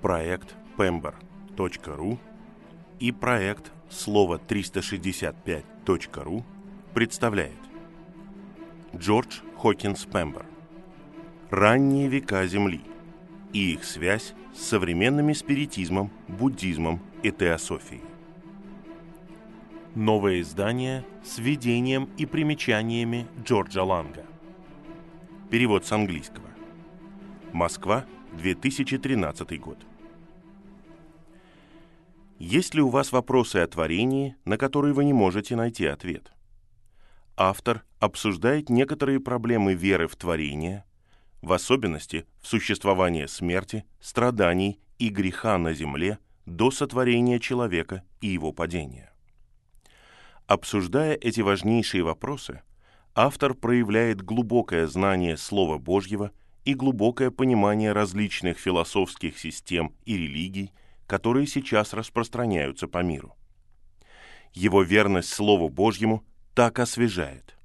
проект pember.ru и проект слово 365.ru представляет Джордж Хокинс Пембер Ранние века Земли и их связь с современными спиритизмом, буддизмом и теософией. Новое издание с введением и примечаниями Джорджа Ланга. Перевод с английского. Москва, 2013 год. Есть ли у вас вопросы о творении, на которые вы не можете найти ответ? Автор обсуждает некоторые проблемы веры в творение, в особенности в существование смерти, страданий и греха на земле до сотворения человека и его падения. Обсуждая эти важнейшие вопросы, автор проявляет глубокое знание Слова Божьего и глубокое понимание различных философских систем и религий, которые сейчас распространяются по миру. Его верность Слову Божьему так освежает.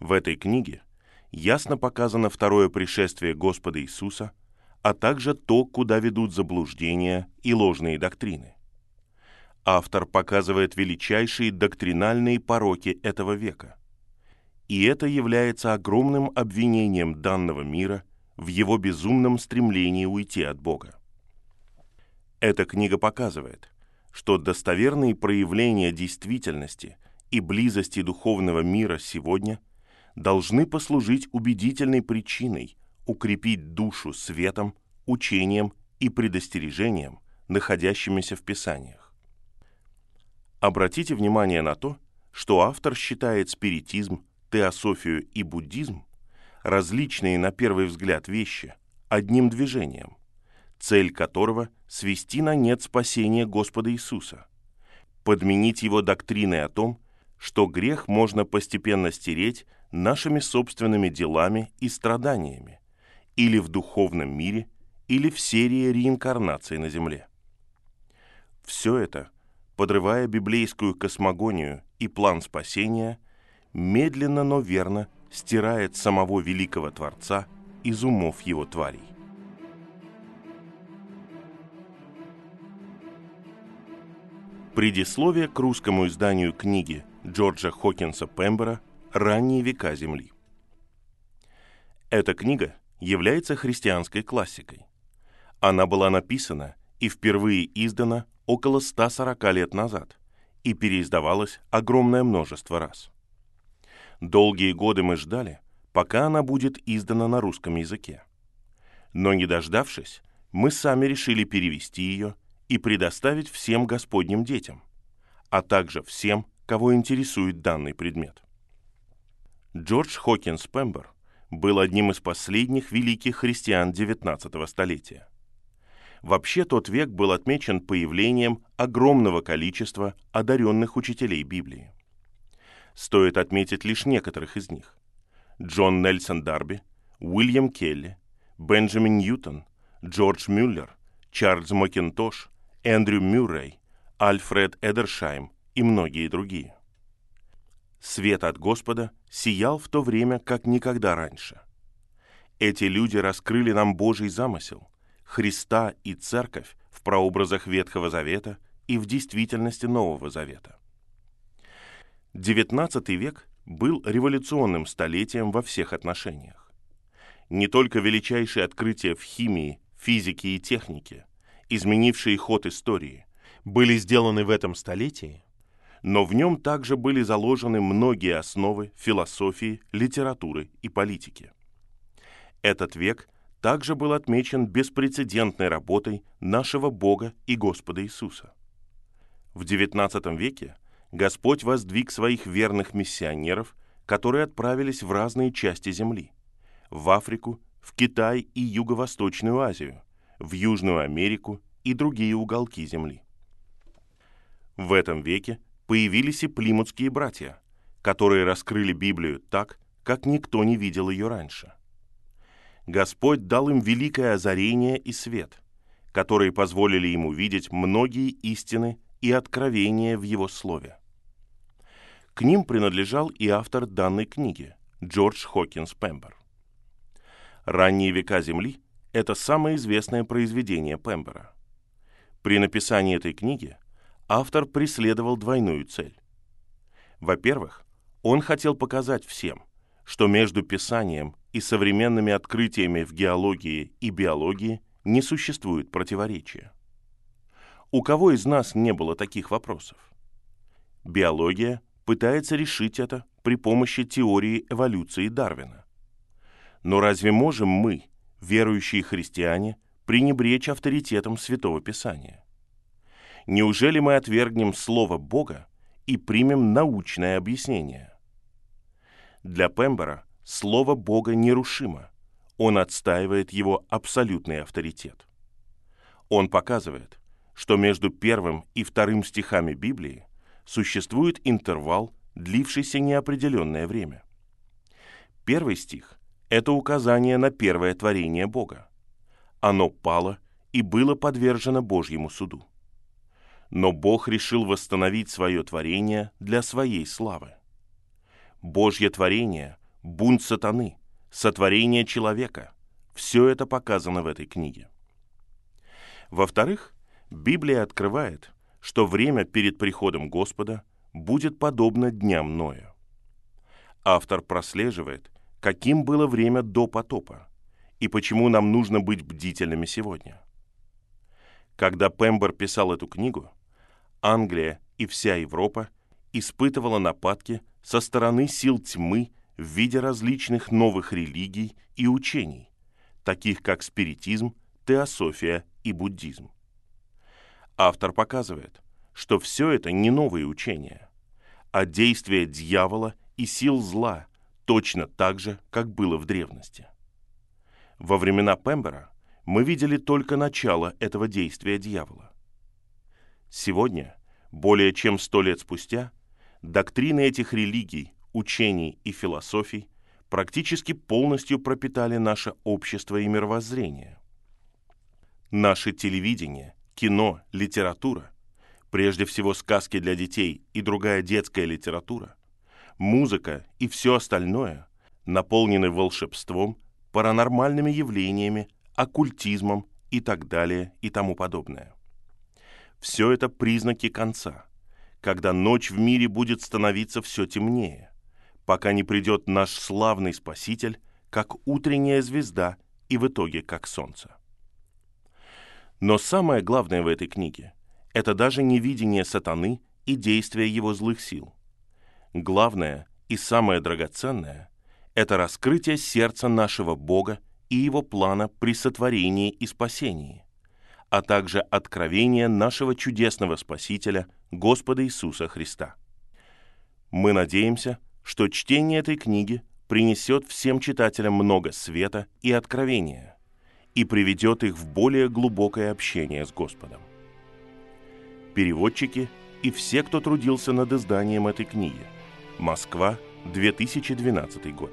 В этой книге ясно показано второе пришествие Господа Иисуса, а также то, куда ведут заблуждения и ложные доктрины. Автор показывает величайшие доктринальные пороки этого века. И это является огромным обвинением данного мира в его безумном стремлении уйти от Бога. Эта книга показывает, что достоверные проявления действительности и близости духовного мира сегодня должны послужить убедительной причиной укрепить душу светом, учением и предостережением, находящимися в Писаниях. Обратите внимание на то, что автор считает спиритизм, теософию и буддизм, различные на первый взгляд вещи, одним движением, цель которого – свести на нет спасение Господа Иисуса, подменить его доктриной о том, что грех можно постепенно стереть нашими собственными делами и страданиями, или в духовном мире, или в серии реинкарнаций на Земле. Все это, подрывая библейскую космогонию и план спасения, медленно, но верно стирает самого великого Творца из умов его тварей. Предисловие к русскому изданию книги Джорджа Хокинса Пембера «Ранние века Земли». Эта книга является христианской классикой. Она была написана и впервые издана около 140 лет назад и переиздавалась огромное множество раз. Долгие годы мы ждали, пока она будет издана на русском языке. Но не дождавшись, мы сами решили перевести ее и предоставить всем Господним детям, а также всем, кого интересует данный предмет. Джордж Хокинс Пембер был одним из последних великих христиан XIX столетия. Вообще тот век был отмечен появлением огромного количества одаренных учителей Библии. Стоит отметить лишь некоторых из них. Джон Нельсон Дарби, Уильям Келли, Бенджамин Ньютон, Джордж Мюллер, Чарльз Макинтош, Эндрю Мюррей, Альфред Эдершайм и многие другие. Свет от Господа сиял в то время, как никогда раньше. Эти люди раскрыли нам Божий замысел, Христа и Церковь в прообразах Ветхого Завета и в действительности Нового Завета. XIX век был революционным столетием во всех отношениях. Не только величайшие открытия в химии, физике и технике – изменившие ход истории, были сделаны в этом столетии, но в нем также были заложены многие основы философии, литературы и политики. Этот век также был отмечен беспрецедентной работой нашего Бога и Господа Иисуса. В XIX веке Господь воздвиг своих верных миссионеров, которые отправились в разные части Земли – в Африку, в Китай и Юго-Восточную Азию, в Южную Америку и другие уголки Земли. В этом веке появились и плимутские братья, которые раскрыли Библию так, как никто не видел ее раньше. Господь дал им великое озарение и свет, которые позволили ему видеть многие истины и откровения в его слове. К ним принадлежал и автор данной книги, Джордж Хокинс Пембер. Ранние века Земли – это самое известное произведение Пембера. При написании этой книги автор преследовал двойную цель. Во-первых, он хотел показать всем, что между писанием и современными открытиями в геологии и биологии не существует противоречия. У кого из нас не было таких вопросов? Биология пытается решить это при помощи теории эволюции Дарвина. Но разве можем мы, верующие христиане, пренебречь авторитетом Святого Писания? Неужели мы отвергнем Слово Бога и примем научное объяснение? Для Пембера Слово Бога нерушимо. Он отстаивает его абсолютный авторитет. Он показывает, что между первым и вторым стихами Библии существует интервал, длившийся неопределенное время. Первый стих – это указание на первое творение Бога. Оно пало и было подвержено Божьему суду. Но Бог решил восстановить свое творение для своей славы. Божье творение – бунт сатаны, сотворение человека. Все это показано в этой книге. Во-вторых, Библия открывает, что время перед приходом Господа будет подобно дням Ноя. Автор прослеживает, каким было время до потопа и почему нам нужно быть бдительными сегодня. Когда Пембер писал эту книгу, Англия и вся Европа испытывала нападки со стороны сил тьмы в виде различных новых религий и учений, таких как спиритизм, теософия и буддизм. Автор показывает, что все это не новые учения, а действия дьявола и сил зла точно так же, как было в древности. Во времена Пембера мы видели только начало этого действия дьявола. Сегодня, более чем сто лет спустя, доктрины этих религий учений и философий практически полностью пропитали наше общество и мировоззрение. Наше телевидение, кино, литература, прежде всего сказки для детей и другая детская литература, музыка и все остальное наполнены волшебством, паранормальными явлениями, оккультизмом и так далее и тому подобное. Все это признаки конца, когда ночь в мире будет становиться все темнее – пока не придет наш славный Спаситель, как утренняя звезда и в итоге как солнце. Но самое главное в этой книге – это даже не видение сатаны и действия его злых сил. Главное и самое драгоценное – это раскрытие сердца нашего Бога и его плана при сотворении и спасении, а также откровение нашего чудесного Спасителя, Господа Иисуса Христа. Мы надеемся, что чтение этой книги принесет всем читателям много света и откровения и приведет их в более глубокое общение с Господом. Переводчики и все, кто трудился над изданием этой книги. Москва, 2012 год.